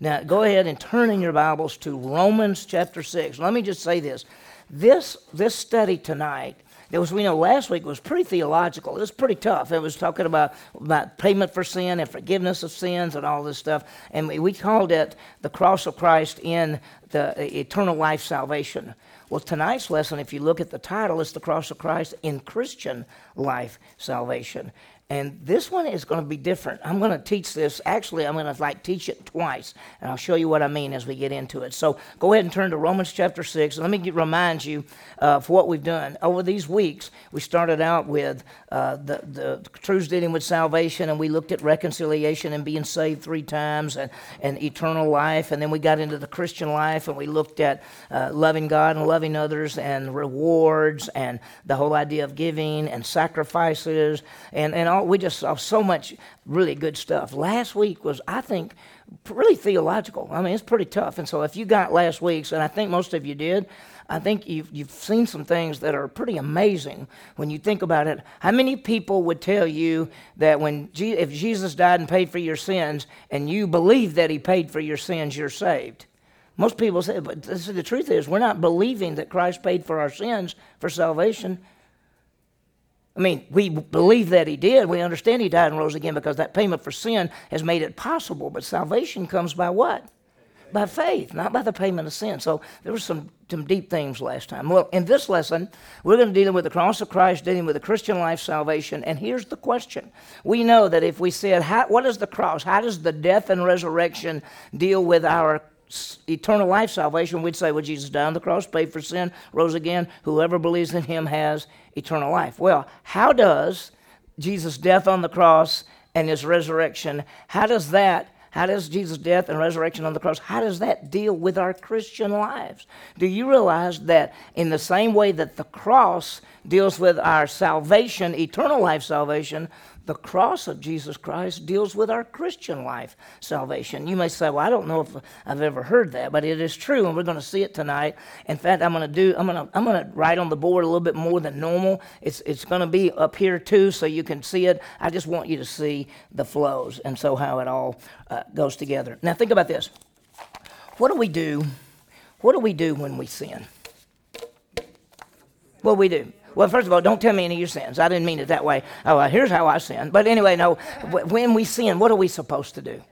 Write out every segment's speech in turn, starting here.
Now, go ahead and turn in your Bibles to Romans chapter 6. Let me just say this. This, this study tonight, it was, we know last week was pretty theological. It was pretty tough. It was talking about, about payment for sin and forgiveness of sins and all this stuff. And we, we called it the cross of Christ in the eternal life salvation. Well, tonight's lesson, if you look at the title, is the cross of Christ in Christian life salvation. And this one is going to be different. I'm going to teach this. Actually, I'm going to like teach it twice, and I'll show you what I mean as we get into it. So go ahead and turn to Romans chapter six. Let me get, remind you of what we've done over these weeks. We started out with uh, the the truths dealing with salvation, and we looked at reconciliation and being saved three times, and and eternal life, and then we got into the Christian life, and we looked at uh, loving God and loving others, and rewards, and the whole idea of giving and sacrifices, and and we just saw so much really good stuff. Last week was, I think, really theological. I mean, it's pretty tough. And so if you got last week's, and I think most of you did, I think you've, you've seen some things that are pretty amazing when you think about it. How many people would tell you that when Je- if Jesus died and paid for your sins, and you believe that he paid for your sins, you're saved? Most people say, but the truth is, we're not believing that Christ paid for our sins for salvation. I mean, we believe that he did. We understand he died and rose again because that payment for sin has made it possible. But salvation comes by what? By faith, not by the payment of sin. So there were some, some deep things last time. Well, in this lesson, we're going to deal with the cross of Christ, dealing with the Christian life salvation. And here's the question. We know that if we said, how, what is the cross? How does the death and resurrection deal with our eternal life salvation, we'd say, well, Jesus died on the cross, paid for sin, rose again. Whoever believes in him has eternal life. Well, how does Jesus' death on the cross and his resurrection, how does that how does Jesus' death and resurrection on the cross, how does that deal with our Christian lives? Do you realize that in the same way that the cross deals with our salvation, eternal life salvation, the cross of Jesus Christ deals with our Christian life salvation. You may say, "Well, I don't know if I've ever heard that," but it is true, and we're going to see it tonight. In fact, I'm going to do I'm going to I'm going to write on the board a little bit more than normal. It's it's going to be up here too, so you can see it. I just want you to see the flows and so how it all uh, goes together. Now, think about this. What do we do? What do we do when we sin? What do we do? Well, first of all, don't tell me any of your sins. I didn't mean it that way. Oh, well, here's how I sin. But anyway, no, when we sin, what are we supposed to do?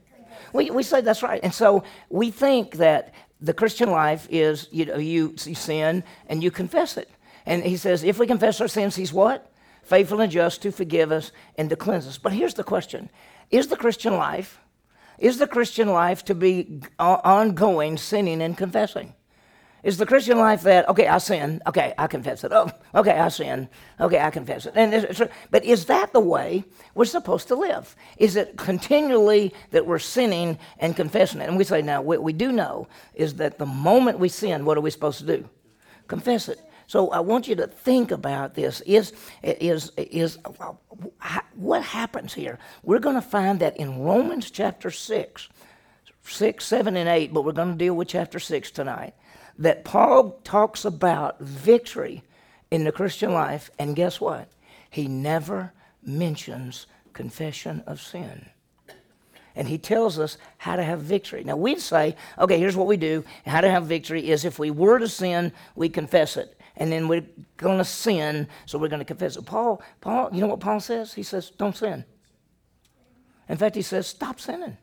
We, we say that's right. And so we think that the Christian life is you, know, you, you sin and you confess it. And he says, if we confess our sins, he's what? Faithful and just to forgive us and to cleanse us. But here's the question Is the Christian life, is the Christian life to be ongoing sinning and confessing? Is the Christian life that, okay, I sin, okay, I confess it. Oh, okay, I sin, okay, I confess it. And it's, but is that the way we're supposed to live? Is it continually that we're sinning and confessing it? And we say, now, what we do know is that the moment we sin, what are we supposed to do? Confess it. So I want you to think about this. Is, is, is uh, what happens here? We're going to find that in Romans chapter 6, 6, 7, and 8, but we're going to deal with chapter 6 tonight that Paul talks about victory in the Christian life, and guess what? He never mentions confession of sin. And he tells us how to have victory. Now, we'd say, okay, here's what we do. How to have victory is if we were to sin, we confess it. And then we're going to sin, so we're going to confess it. Paul, Paul, you know what Paul says? He says, don't sin. In fact, he says, stop sinning.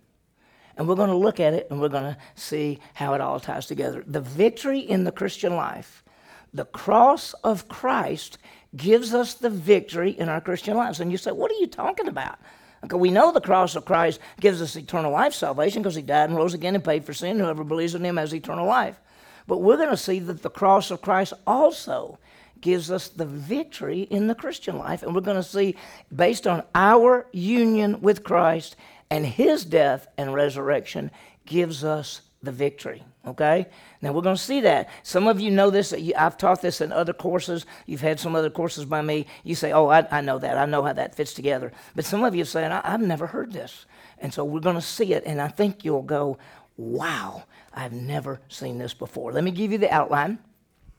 And we're going to look at it and we're going to see how it all ties together. The victory in the Christian life, the cross of Christ gives us the victory in our Christian lives. And you say, what are you talking about? Okay, we know the cross of Christ gives us eternal life salvation because he died and rose again and paid for sin. Whoever believes in him has eternal life. But we're going to see that the cross of Christ also gives us the victory in the Christian life. And we're going to see, based on our union with Christ and his death and resurrection gives us the victory. Okay? Now we're going to see that. Some of you know this. I've taught this in other courses. You've had some other courses by me. You say, oh, I, I know that. I know how that fits together. But some of you say, I've never heard this. And so we're going to see it, and I think you'll go, wow, I've never seen this before. Let me give you the outline.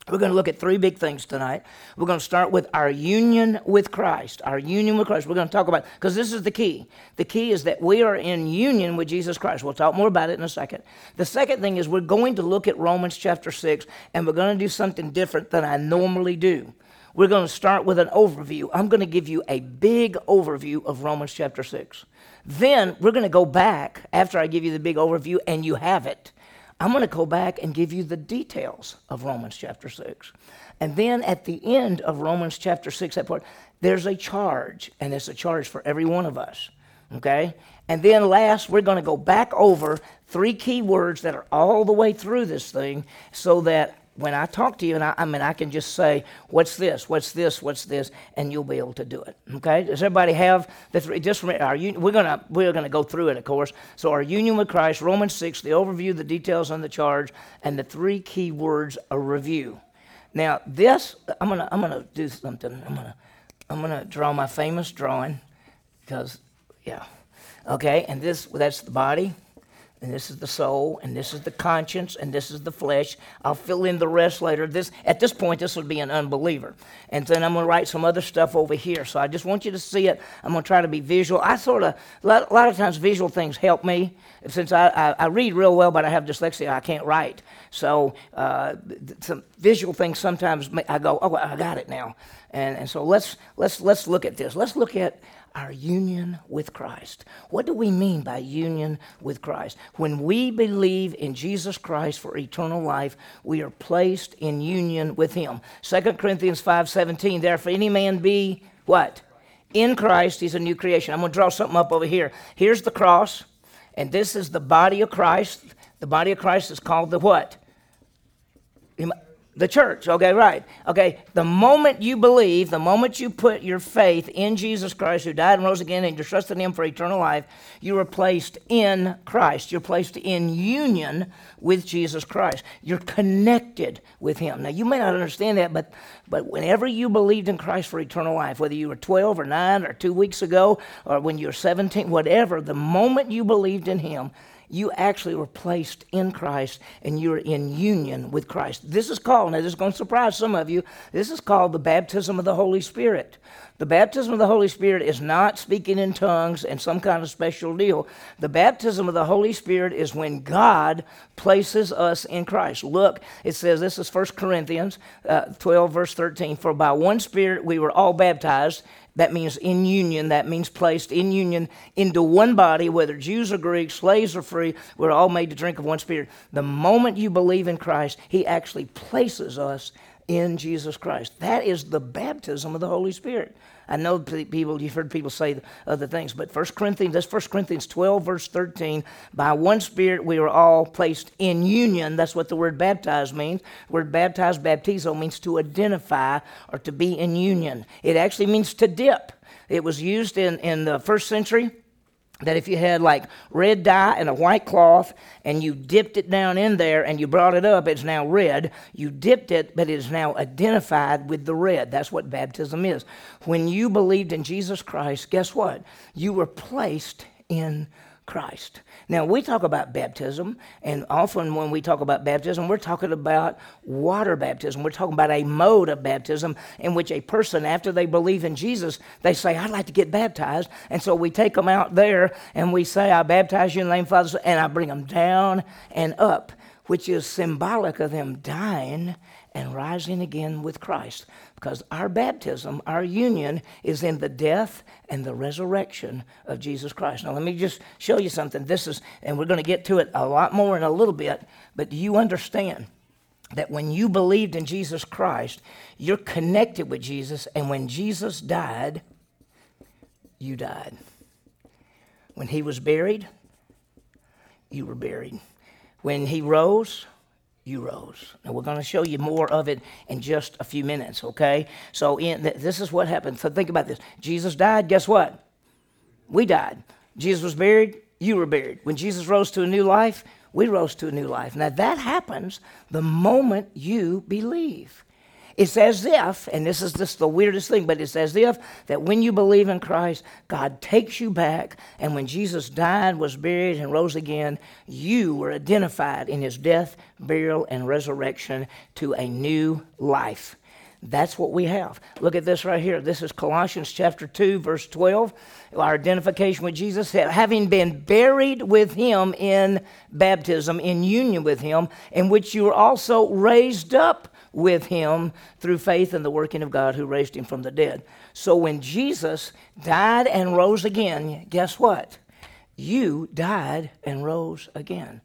We're going to look at three big things tonight. We're going to start with our union with Christ. Our union with Christ. We're going to talk about, because this is the key. The key is that we are in union with Jesus Christ. We'll talk more about it in a second. The second thing is we're going to look at Romans chapter 6, and we're going to do something different than I normally do. We're going to start with an overview. I'm going to give you a big overview of Romans chapter 6. Then we're going to go back after I give you the big overview, and you have it I'm going to go back and give you the details of Romans chapter 6. And then at the end of Romans chapter 6, that part, there's a charge, and it's a charge for every one of us. Okay? And then last, we're going to go back over three key words that are all the way through this thing so that when I talk to you, and I, I, mean, I can just say, what's this, what's this, what's this, and you'll be able to do it. Okay? Does everybody have the three? Just our, we're gonna we're gonna go through it, of course. So our union with Christ, Romans six, the overview, the details on the charge, and the three key words a review. Now this, I'm gonna I'm gonna do something. I'm gonna I'm gonna draw my famous drawing, because yeah, okay. And this that's the body and this is the soul, and this is the conscience, and this is the flesh. I'll fill in the rest later. This at this point, this would be an unbeliever, and then I'm going to write some other stuff over here. So I just want you to see it. I'm going to try to be visual. I sort of a lot, of times visual things help me since I, I, I, read real well, but I have dyslexia. I can't write, so uh, some visual things sometimes I go, oh, I got it now, and and so let's let's let's look at this. Let's look at our union with Christ. What do we mean by union with Christ? When we believe in Jesus Christ for eternal life, we are placed in union with him. 2 Corinthians 5:17, therefore any man be what? In Christ, he's a new creation. I'm going to draw something up over here. Here's the cross, and this is the body of Christ. The body of Christ is called the what? The church, okay, right. Okay, the moment you believe, the moment you put your faith in Jesus Christ, who died and rose again, and you trust in Him for eternal life, you are placed in Christ. You're placed in union with Jesus Christ. You're connected with Him. Now, you may not understand that, but, but whenever you believed in Christ for eternal life, whether you were 12 or 9 or two weeks ago, or when you were 17, whatever, the moment you believed in Him, you actually were placed in Christ and you're in union with Christ. This is called, now this is going to surprise some of you, this is called the baptism of the Holy Spirit. The baptism of the Holy Spirit is not speaking in tongues and some kind of special deal. The baptism of the Holy Spirit is when God places us in Christ. Look, it says, this is 1 Corinthians uh, 12, verse 13. For by one Spirit we were all baptized that means in union. That means placed in union into one body, whether Jews or Greeks, slaves or free. We're all made to drink of one spirit. The moment you believe in Christ, He actually places us in Jesus Christ. That is the baptism of the Holy Spirit. I know people, you've heard people say other things, but 1 Corinthians, that's 1 Corinthians 12, verse 13. By one Spirit we are all placed in union. That's what the word baptized means. The word baptized, baptizo, means to identify or to be in union. It actually means to dip. It was used in, in the first century that if you had like red dye and a white cloth and you dipped it down in there and you brought it up, it's now red. You dipped it, but it is now identified with the red. That's what baptism is. When you believed in Jesus Christ, guess what? You were placed in Christ. Now, we talk about baptism, and often when we talk about baptism, we're talking about water baptism. We're talking about a mode of baptism in which a person, after they believe in Jesus, they say, I'd like to get baptized. And so we take them out there and we say, I baptize you in the name of Father, and I bring them down and up, which is symbolic of them dying and rising again with Christ. Because our baptism, our union, is in the death and the resurrection of Jesus Christ. Now, let me just show you something. This is, and we're going to get to it a lot more in a little bit, but do you understand? that when you believed in Jesus Christ, you're connected with Jesus, and when Jesus died, you died. When he was buried, you were buried. When he rose, you rose. Now we're going to show you more of it in just a few minutes, okay? So in th- this is what happened. So think about this. Jesus died, guess what? We died. Jesus was buried, you were buried. When Jesus rose to a new life, we rose to a new life. Now that happens the moment you believe. It's as if, and this is just the weirdest thing, but it's as if that when you believe in Christ, God takes you back, and when Jesus died, was buried, and rose again, you were identified in his death, burial, and resurrection to a new life. That's what we have. Look at this right here. This is Colossians chapter 2, verse 12. Our identification with Jesus, having been buried with him in baptism, in union with him, in which you were also raised up with him through faith in the working of God who raised him from the dead. So when Jesus died and rose again, guess what? You died and rose again.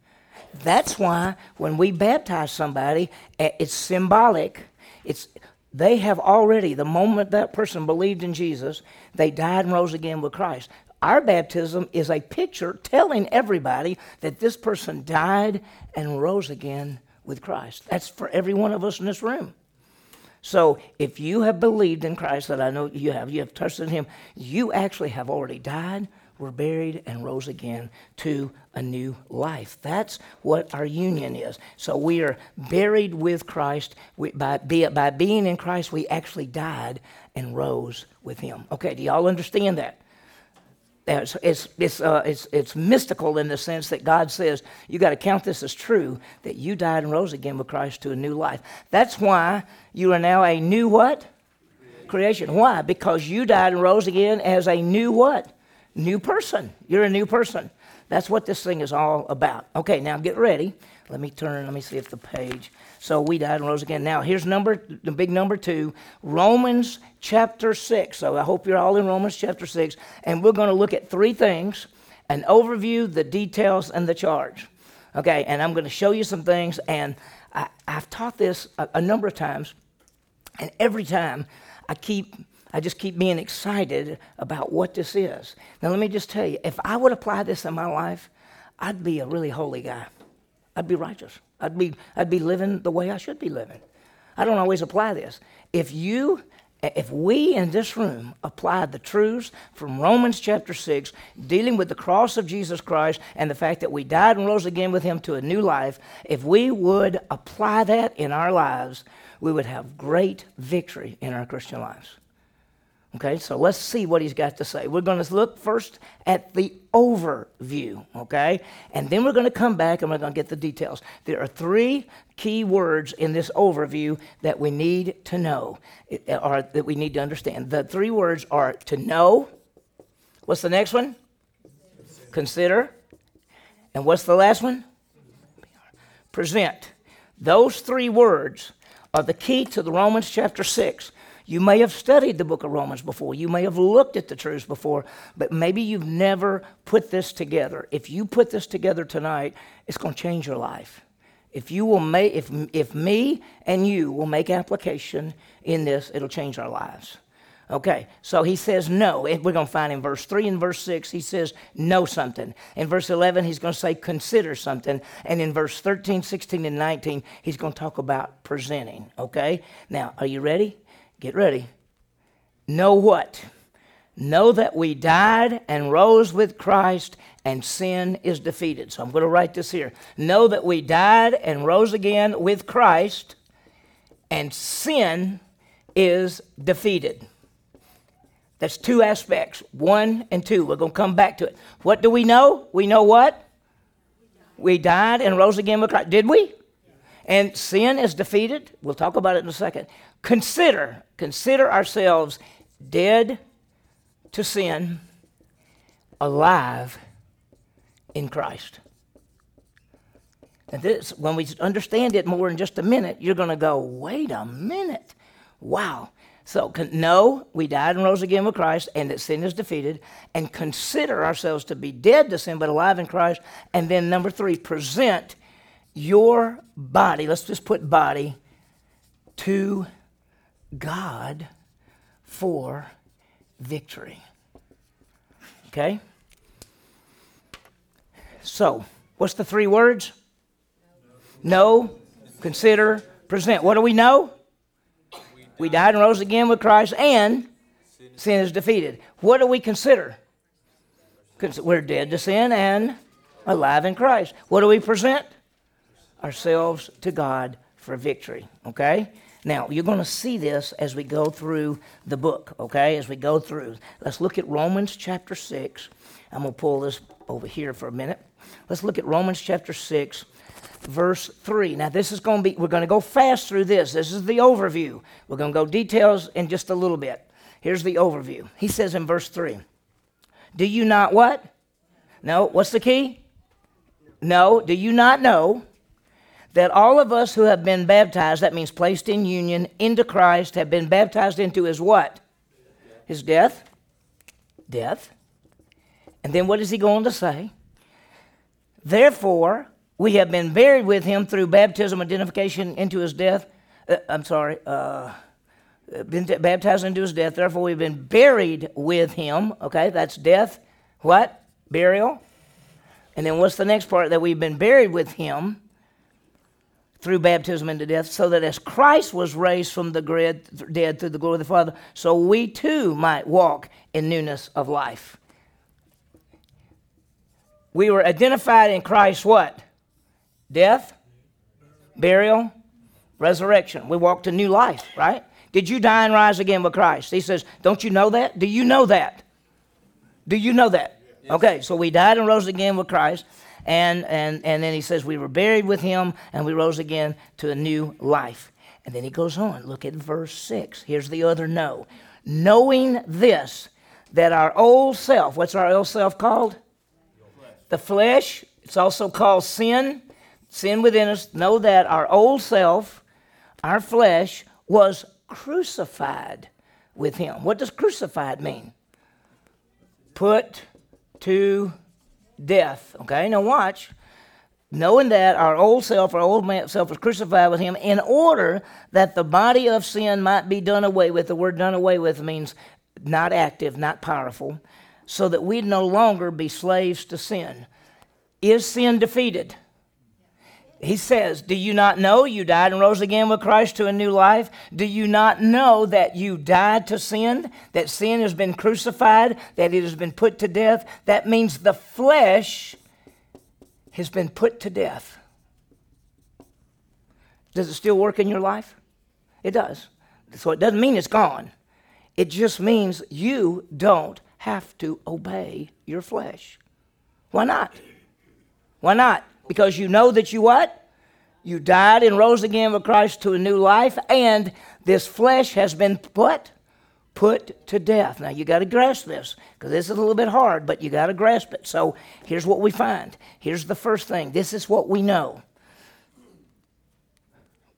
That's why when we baptize somebody, eh, it's symbolic. It's they have already, the moment that person believed in Jesus, they died and rose again with Christ. Our baptism is a picture telling everybody that this person died and rose again with Christ. That's for every one of us in this room. So if you have believed in Christ, that I know you have, you have trusted Him, you actually have already died, were buried, and rose again to a new life. That's what our union is. So we are buried with Christ. We, by, be, by being in Christ, we actually died and rose with Him. Okay, do y'all understand that? It's, it's, it's, uh, it's, it's mystical in the sense that God says you got to count this as true that you died and rose again with Christ to a new life. That's why you are now a new what? Creation. Why? Because you died and rose again as a new what? New person. You're a new person. That's what this thing is all about. Okay, now get ready. Let me turn, let me see if the page. So we died and rose again. Now, here's number, the big number two, Romans chapter 6. So I hope you're all in Romans chapter 6. And we're going to look at three things an overview, the details, and the charge. Okay, and I'm going to show you some things. And I, have taught this a, a number of times. And every time I keep I just keep being excited about what this is. Now, let me just tell you if I would apply this in my life, I'd be a really holy guy. I'd be righteous. I'd be, I'd be living the way I should be living. I don't always apply this. If you, if we in this room applied the truths from Romans chapter 6, dealing with the cross of Jesus Christ and the fact that we died and rose again with him to a new life, if we would apply that in our lives, we would have great victory in our Christian lives. Okay, so let's see what he's got to say. We're going to look first at the overview, okay? And then we're going to come back and we're going to get the details. There are three key words in this overview that we need to know, eh, or that we need to understand. The three words are to know. What's the next one? Consider. And what's the last one? Present. Those three words are the key to the Romans chapter 6. You may have studied the book of Romans before. You may have looked at the truths before, but maybe you've never put this together. If you put this together tonight, it's going to change your life. If you will make, if, if me and you will make application in this, it'll change our lives. Okay, so he says know. We're going to find in verse 3 and verse 6, he says know something. In verse 11, he's going to say consider something. And in verse 13, 16, and 19, he's going to talk about presenting. Okay, now, are you ready? Get ready. Know what? Know that we died and rose with Christ and sin is defeated. So I'm going to write this here. Know that we died and rose again with Christ and sin is defeated. That's two aspects, one and two. We're going to come back to it. What do we know? We know what? We died and rose again with Christ. Did we? And sin is defeated. We'll talk about it in a second. Consider, consider ourselves dead to sin, alive in Christ. And this, when we understand it more in just a minute, you're going to go, wait a minute. Wow. So, know, we died and rose again with Christ, and that sin is defeated, and consider ourselves to be dead to sin but alive in Christ. And then, number three, present your body, let's just put body, to God for victory. Okay? So, what's the three words? Know, consider, present. What do we know? We died and rose again with Christ, and sin is defeated. What do we consider? We're dead to sin and alive in Christ. What do we present? Ourselves to God for victory. Okay? Now, you're going to see this as we go through the book, okay? As we go through. Let's look at Romans chapter 6. I'm going to pull this over here for a minute. Let's look at Romans chapter 6, verse 3. Now, this is going to be, we're going to go fast through this. This is the overview. We're going to go details in just a little bit. Here's the overview. He says in verse 3 Do you not what? Know, what's the key? Know, do you not know that all of us who have been baptized, that means placed in union into Christ, have been baptized into his what? His death. Death. And then what is he going to say? Therefore, we have been buried with him through baptism, identification into his death. Uh, I'm sorry, uh, been baptized into his death. Therefore, we've been buried with him. Okay, that's death. What? Burial. And then what's the next part? That we've been buried with him through baptism into death, so that as Christ was raised from the dead through the glory of the Father, so we too might walk in newness of life. We were identified in Christ what? Death, burial, resurrection. We walked a new life, right? Did you die and rise again with Christ? He says, Don't you know that? Do you know that? Do you know that? Okay, so we died and rose again with Christ. And, and, and then he says, We were buried with him and we rose again to a new life. And then he goes on. Look at verse 6. Here's the other know. Knowing this, that our old self, what's our old self called? The flesh. It's also called sin. Sin within us. Know that our old self, our flesh, was crucified with him. What does crucified mean? Put to death. Okay, now watch. Knowing that our old self, our old man self was crucified with him in order that the body of sin might be done away with. The word done away with means not active, not powerful, so that we'd no longer be slaves to sin. Is sin defeated? He says, Do you not know you died and rose again with Christ to a new life? Do you not know that you died to sin? That sin has been crucified, that it has been put to death? That means the flesh has been put to death. Does it still work in your life? It does. So it doesn't mean it's gone. It just means you don't have to obey your flesh. Why not? Why not? Because you know that you what? You died and rose again with Christ to a new life, and this flesh has been put put to death. Now you got to grasp this because this is a little bit hard, but you got to grasp it. So here's what we find. Here's the first thing. This is what we know.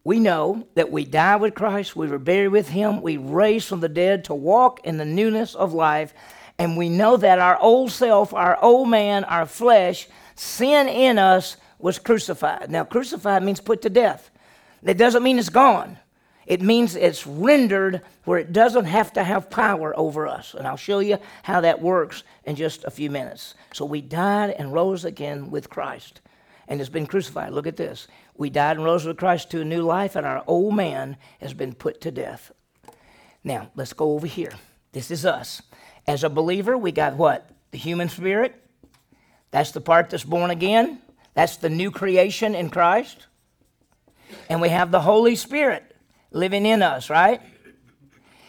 We know that we die with Christ, we were buried with him, we raised from the dead to walk in the newness of life, and we know that our old self, our old man, our flesh sin in us was crucified. Now, crucified means put to death. That doesn't mean it's gone. It means it's rendered where it doesn't have to have power over us. And I'll show you how that works in just a few minutes. So we died and rose again with Christ and has been crucified. Look at this. We died and rose with Christ to a new life, and our old man has been put to death. Now, let's go over here. This is us. As a believer, we got what? The human spirit, that's the part that's born again. That's the new creation in Christ. And we have the Holy Spirit living in us, right?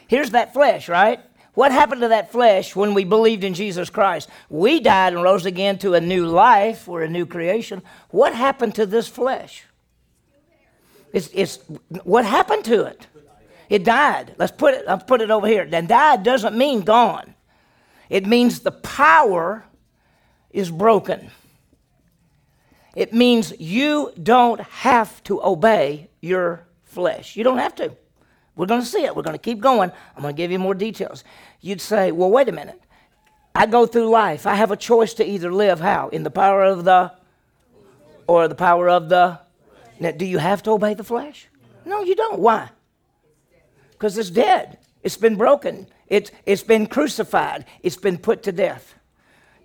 Here's that flesh, right? What happened to that flesh when we believed in Jesus Christ? We died and rose again to a new life or a new creation. What happened to this flesh? It's, it's what happened to it? It died. Let's put it. Let's put it over here. And died doesn't mean gone. It means the power is broken. It means you don't have to obey your flesh. You don't have to. We're going to see it. We're going to keep going. I'm going to give you more details. You'd say, well, wait a minute. I go through life. I have a choice to either live how? In the power of the or the power of the. Now, do you have to obey the flesh? No, you don't. Why? Because it's dead. It's been broken. It's, it's been crucified. It's been put to death.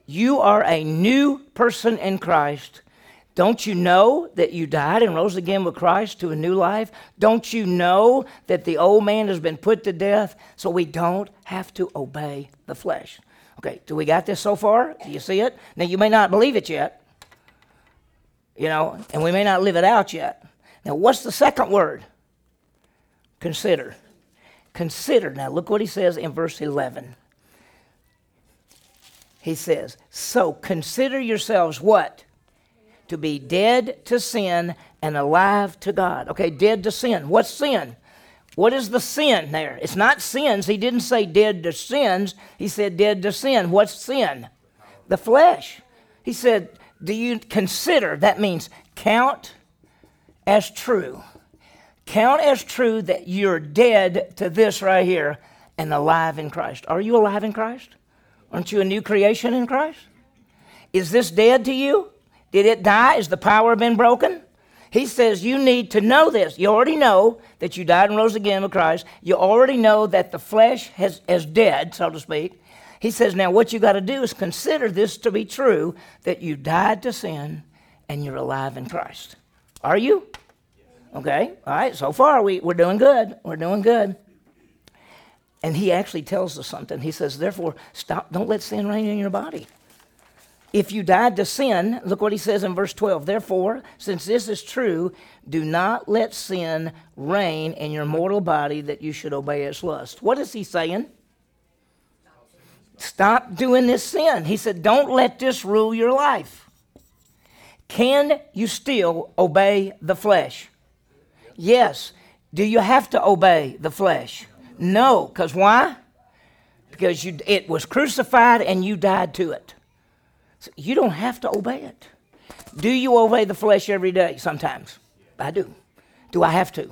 You are a new person in Christ. Don't you know that you died and rose again with Christ to a new life? Don't you know that the old man has been put to death so we don't have to obey the flesh? Okay, do we got this so far? Do you see it? Now, you may not believe it yet, you know, and we may not live it out yet. Now, what's the second word? Consider. Consider. Now, look what he says in verse 11. He says, So consider yourselves what? To be dead to sin and alive to God. Okay, dead to sin. What's sin? What is the sin there? It's not sins. He didn't say dead to sins. He said dead to sin. What's sin? The flesh. He said, Do you consider? That means count as true. Count as true that you're dead to this right here and alive in Christ. Are you alive in Christ? Aren't you a new creation in Christ? Is this dead to you? Did it die? Is the power been broken? He says you need to know this. You already know that you died and rose again with Christ. You already know that the flesh has, is dead, so to speak. He says, now what you got to do is consider this to be true that you died to sin and you're alive in Christ. Are you? Okay, all right, so far we, we're doing good. We're doing good. And he actually tells us something. He says, therefore, stop, don't let sin reign in your body. If you died to sin, look what he says in verse 12. Therefore, since this is true, do not let sin reign in your mortal body that you should obey its lust. What is he saying? Stop doing this sin. He said, don't let this rule your life. Can you still obey the flesh? Yes. Do you have to obey the flesh? No, because why? Because you, it was crucified and you died to it. So you don't have to obey it. Do you obey the flesh every day? Sometimes. I do. Do I have to?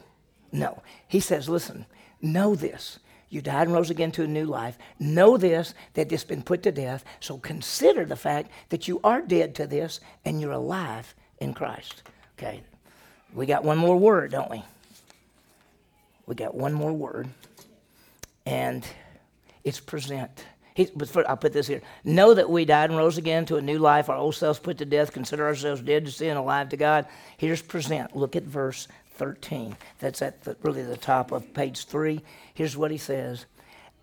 No. He says, listen, know this. You died and rose again to a new life. Know this, that it's been put to death. So consider the fact that you are dead to this and you're alive in Christ. Okay. We got one more word, don't we? We got one more word and it's present. He, I'll put this here. Know that we died and rose again to a new life. Our old selves put to death. Consider ourselves dead to sin, alive to God. Here's present. Look at verse 13. That's at the, really the top of page 3. Here's what he says.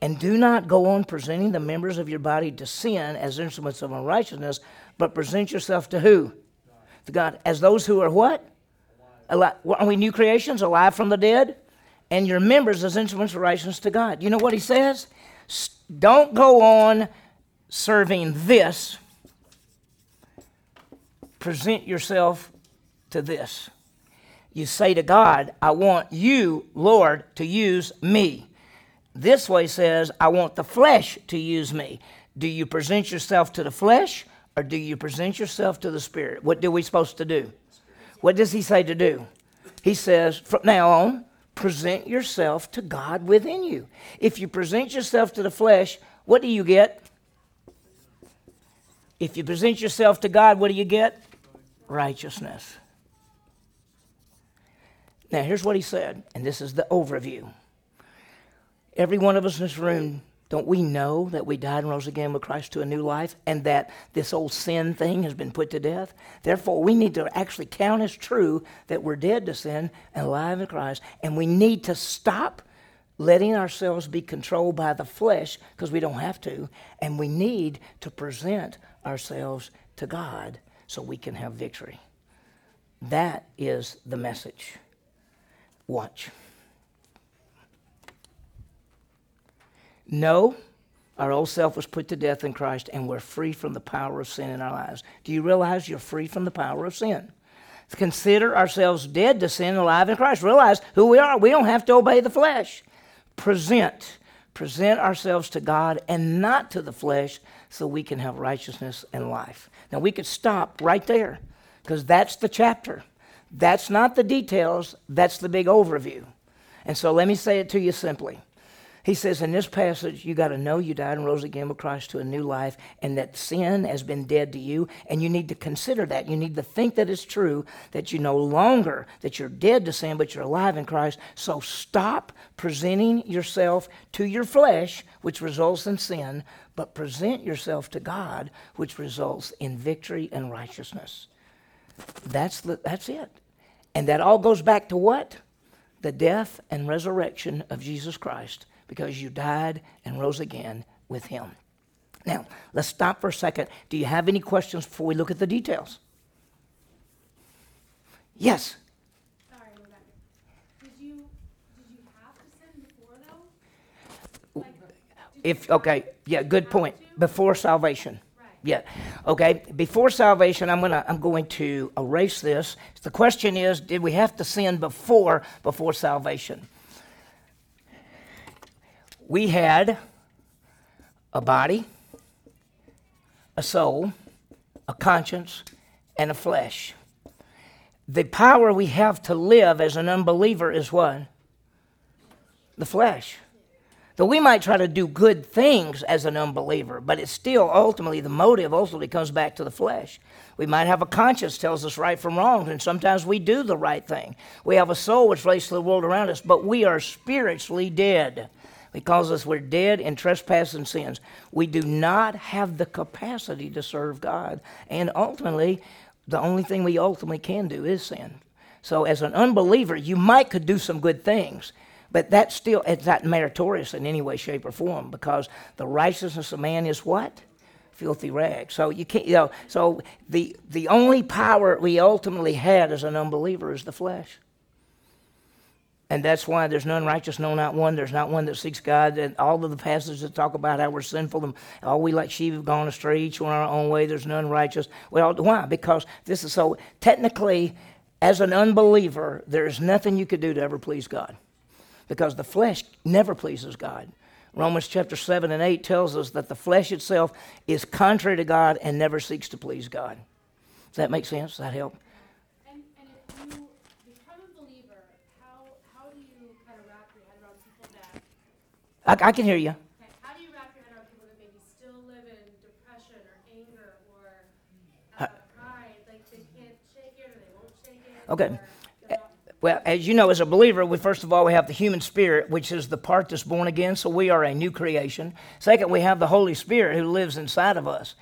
And do not go on presenting the members of your body to sin as instruments of unrighteousness, but present yourself to who? To God. As those who are what? Alive. Are we new creations, alive from the dead? And your members as instruments to God. You know what he says? Don't go on serving this. Present yourself to this. You say to God, I want you, Lord, to use me. This way says, I want the flesh to use me. Do you present yourself to the flesh or do you present yourself to the spirit? What do we supposed to do? What does he say to do? He says, from now on, present yourself to God within you. If you present yourself to the flesh, what do you get? If you present yourself to God, what do you get? Righteousness. Now, here's what he said, and this is the overview. Every one of us in this room don't we know that we died and rose again with Christ to a new life and that this old sin thing has been put to death? Therefore, we need to actually count as true that we're dead to sin and alive in Christ, and we need to stop letting ourselves be controlled by the flesh because we don't have to, and we need to present ourselves to God so we can have victory. That is the message. Watch. Know, our old self was put to death in Christ and we're free from the power of sin in our lives. Do you realize you're free from the power of sin? Consider ourselves dead to sin alive in Christ. Realize who we are. We don't have to obey the flesh. Present. Present ourselves to God and not to the flesh so we can have righteousness and life. Now, we could stop right there because that's the chapter. That's not the details, that's the big overview. And so let me say it to you simply. He says in this passage, you got to know you died and rose again with Christ to a new life, and that sin has been dead to you, and you need to consider that. You need to think that it's true, that you no longer, that you're dead to sin, but you're alive in Christ. So stop presenting yourself to your flesh, which results in sin, but present yourself to God, which results in victory and righteousness. That's, the, that's it. And that all goes back to what? The death and resurrection of Jesus Christ because you died and rose again with him. Now, let's stop for a second. Do you have any questions before we look at the details? Yes. Sorry, Rebecca. Did you, did you have to sin before, though? Like, if, okay, yeah, good point. Before salvation. Right. Yeah. Okay. Before salvation, I'm gonna I'm going to erase this. The question is, did we have to sin before before salvation? We had a body, a soul, a conscience, and a flesh. The power we have to live as an unbeliever is what? The flesh. So we might try to do good things as an unbeliever, but it's still ultimately the motive ultimately comes back to the flesh. We might have a conscience tells us right from wrong, and sometimes we do the right thing. We have a soul which relates to the world around us, but we are spiritually dead. Because us we're dead in trespass and sins. We do not have the capacity to serve God. And ultimately, the only thing we ultimately can do is sin. So as an unbeliever, you might could do some good things, but that still it's not meritorious in any way, shape, or form because the righteousness of man is what? Filthy rags. So you can't, you know, so the the only power we ultimately had as an unbeliever is the flesh. And that's why there's none righteous, no, not one. There's not one that seeks God. And all of the passages that talk about how we're sinful and all we like sheep have gone astray, each one our own way. There's none righteous. Well, why? Because this is so technically, as an unbeliever, there's nothing you could do to ever please God because the flesh never pleases God. Romans chapter 7 and 8 tells us that the flesh itself is contrary to God and never seeks to please God. Does that make sense? Does that help? And, and if you become a believer, how, how do you kind of wrap your head around people that, I, I can hear you. okay, how do you wrap your head around people that maybe still live in depression or anger or uh, pride, like they can't shake it or they won't shake it? Okay. or they're not- Well, as you know, as a believer, we first of all we have the human spirit, which is the part that's born again, so we are a new creation. Second, we have the Holy Spirit who lives inside of us.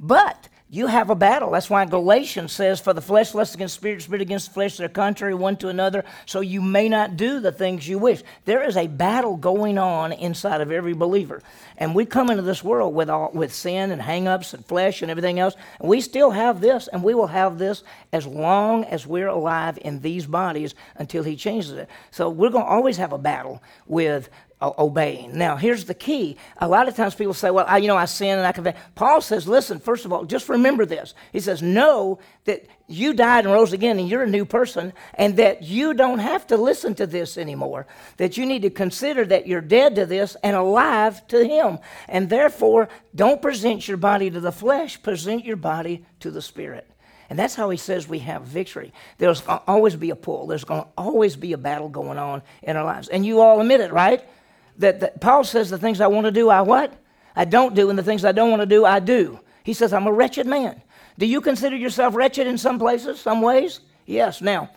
But you have a battle. That's why Galatians says, For the flesh lusts against spirit, spirit against the flesh, they're contrary one to another, so you may not do the things you wish. There is a battle going on inside of every believer. And we come into this world with all with sin and hang-ups and flesh and everything else. And we still have this, and we will have this as long as we're alive in these bodies until he changes it. So we're going to always have a battle with obeying. Now, here's the key. A lot of times people say, well, I, you know, I sin and I confess. Paul says, listen, first of all, just remember this. He says, know that you died and rose again and you're a new person and that you don't have to listen to this anymore. That you need to consider that you're dead to this and alive to him. And therefore, don't present your body to the flesh, present your body to the spirit. And that's how he says we have victory. There's always be a pull. There's going to always be a battle going on in our lives. And you all admit it, right? That, that Paul says the things I want to do, I what? I don't do, and the things I don't want to do, I do. He says I'm a wretched man. Do you consider yourself wretched in some places, some ways? Yes. Now,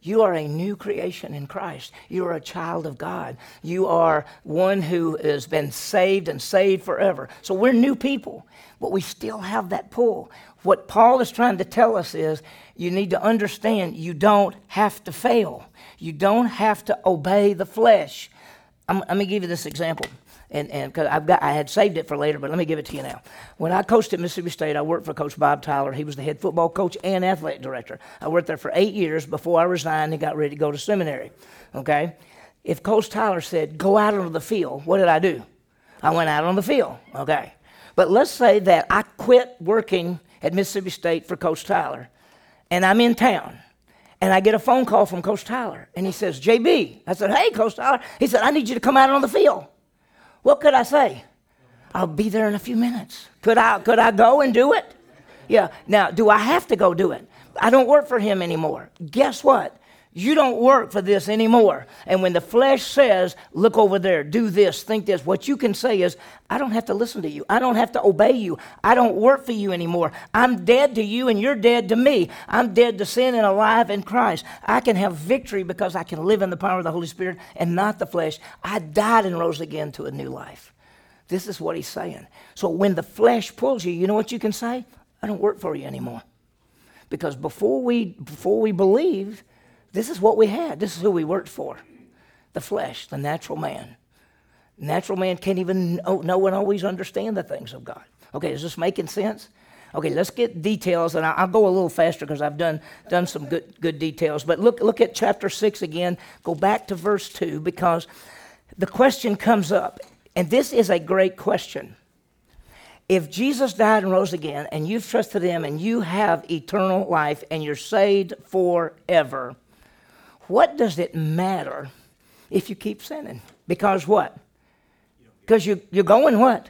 you are a new creation in Christ. You are a child of God. You are one who has been saved and saved forever. So we're new people, but we still have that pull. What Paul is trying to tell us is you need to understand you don't have to fail, you don't have to obey the flesh. I'm, let me give you this example. And, and cause I've got, I had saved it for later, but let me give it to you now. When I coached at Mississippi State, I worked for Coach Bob Tyler. He was the head football coach and athletic director. I worked there for eight years before I resigned and got ready to go to seminary. Okay? If Coach Tyler said, go out onto the field, what did I do? I went out on the field. Okay? But let's say that I quit working at Mississippi State for Coach Tyler and I'm in town and I get a phone call from Coach Tyler, and he says, JB. I said, Hey, Coach Tyler. He said, I need you to come out on the field. What could I say? I'll be there in a few minutes. Could I, could I go and do it? Yeah. Now, do I have to go do it? I don't work for him anymore. Guess what? You don't work for this anymore. And when the flesh says, look over there, do this, think this, what you can say is, I don't have to listen to you. I don't have to obey you. I don't work for you anymore. I'm dead to you and you're dead to me. I'm dead to sin and alive in Christ. I can have victory because I can live in the power of the Holy Spirit and not the flesh. I died and rose again to a new life. This is what he's saying. So when the flesh pulls you, you know what you can say? I don't work for you anymore. Because before we before we believed, this is what we had. This is who we worked for. The flesh, the natural man. Natural man can't even know, and always understand the things of God. Okay, is this making sense? Okay, let's get details, and I'll go a little faster because I've done done some good good details. But look look at chapter six again. Go back to verse two because the question comes up: And this is a great question. If Jesus died and rose again, and you've trusted him and you have eternal life and you're saved forever, what does it matter if you keep sinning? Because what? Because you, you're going what?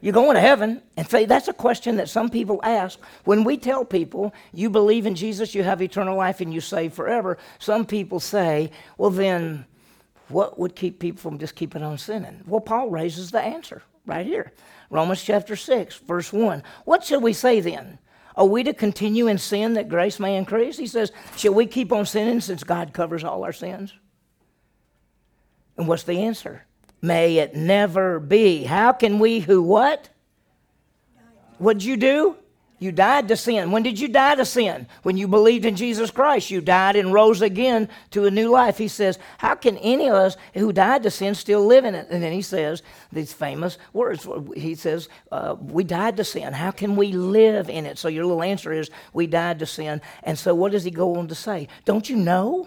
You're going to heaven. And say that's a question that some people ask. When we tell people you believe in Jesus, you have eternal life, and you save forever, some people say, well, then what would keep people from just keeping on sinning? Well, Paul raises the answer right here. Romans chapter 6, verse 1. What shall we say then? Are we to continue in sin that grace may increase? He says, Shall we keep on sinning since God covers all our sins? And what's the answer? May it never be. How can we who what? What'd you do? You died to sin. When did you die to sin? When you believed in Jesus Christ. You died and rose again to a new life. He says, How can any of us who died to sin still live in it? And then he says these famous words. He says, uh, We died to sin. How can we live in it? So your little answer is, We died to sin. And so what does he go on to say? Don't you know?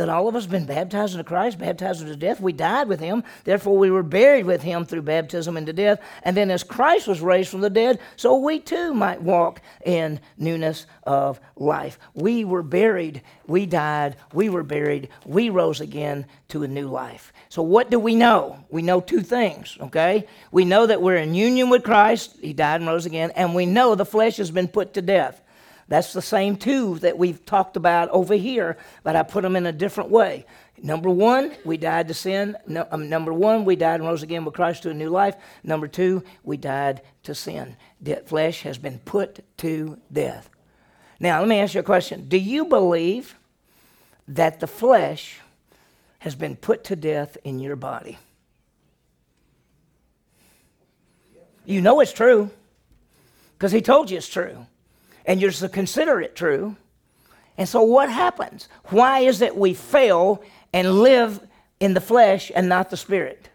That all of us have been baptized into Christ, baptized into death. We died with him. Therefore, we were buried with him through baptism into death. And then, as Christ was raised from the dead, so we too might walk in newness of life. We were buried, we died, we were buried, we rose again to a new life. So, what do we know? We know two things, okay? We know that we're in union with Christ, he died and rose again, and we know the flesh has been put to death. That's the same two that we've talked about over here, but I put them in a different way. Number one, we died to sin. No, um, number one, we died and rose again with Christ to a new life. Number two, we died to sin. Flesh has been put to death. Now, let me ask you a question. Do you believe that the flesh has been put to death in your body? You know it's true because he told you it's true and you're to consider it true. And so, what happens? Why is it we fail and live in the flesh and not the spirit?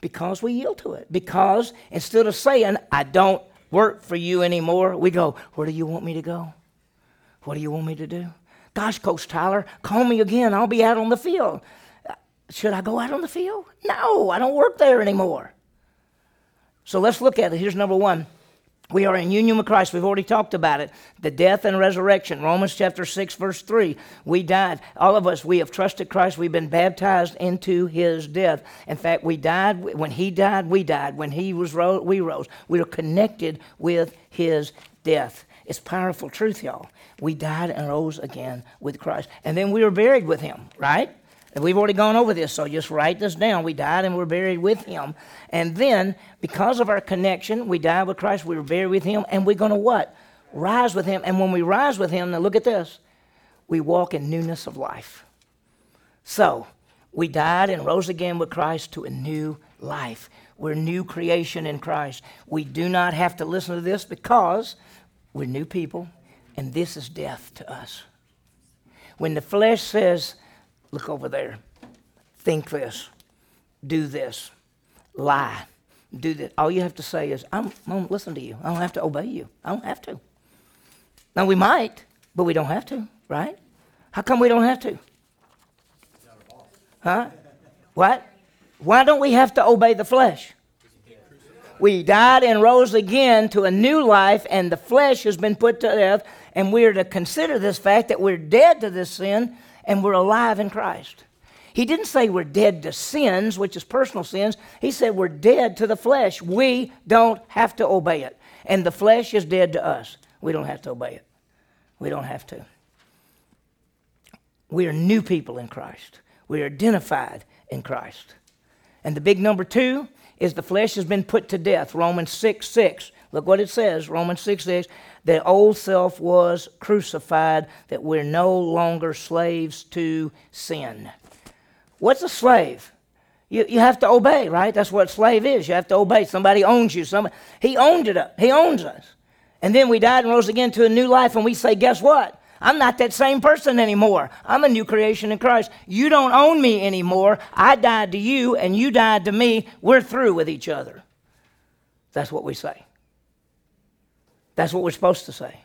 Because we yield to it. Because instead of saying, I don't work for you anymore, we go, Where do you want me to go? What do you want me to do? Gosh, Coach Tyler, call me again. I'll be out on the field. Should I go out on the field? No, I don't work there anymore. So let's look at it. Here's number one we are in union with Christ. We've already talked about it. The death and resurrection. Romans chapter 6, verse 3. We died. All of us, we have trusted Christ. We've been baptized into his death. In fact, we died. When he died, we died. When he was rose, we rose. We are connected with his death. It's powerful truth, y'all. We died and rose again with Christ. And then we were buried with him, right? And we've already gone over this, so just write this down. We died and we're buried with him. And then, because of our connection, we died with Christ, we were buried with him, and we're going to what? Rise with him. And when we rise with him, now look at this, we walk in newness of life. So, we died and rose again with Christ to a new life. We're new creation in Christ. We do not have to listen to this because we're new people, and this is death to us. When the flesh says, Look over there. Think this. Do this. Lie. Do this. All you have to say is, I'm, I'm going to listen to you. I don't have to obey you. I don't have to. Now, we might, but we don't have to, right? How come we don't have to? Huh? What? Why don't we have to obey the flesh? We died and rose again to a new life, and the flesh has been put to death, and we are to consider this fact that we're dead to this sin and we're alive in Christ. He didn't say we're dead to sins, which is personal sins. He said we're dead to the flesh. We don't have to obey it. And the flesh is dead to us. We don't have to obey it. We don't have to. We are new people in Christ. We are identified in Christ. And the big number two is the flesh has been put to death. Romans 6 6. Look what it says Romans 6 6. The old self was crucified, that we're no longer slaves to sin. What's a slave? You, you have to obey, right? That's what slave is. You have to obey. Somebody owns you. Somebody, he owned it up. He owns us. And then we died and rose again to a new life, and we say, guess what? I'm not that same person anymore. I'm a new creation in Christ. You don't own me anymore. I died to you, and you died to me. We're through with each other. That's what we say. That's what we're supposed to say.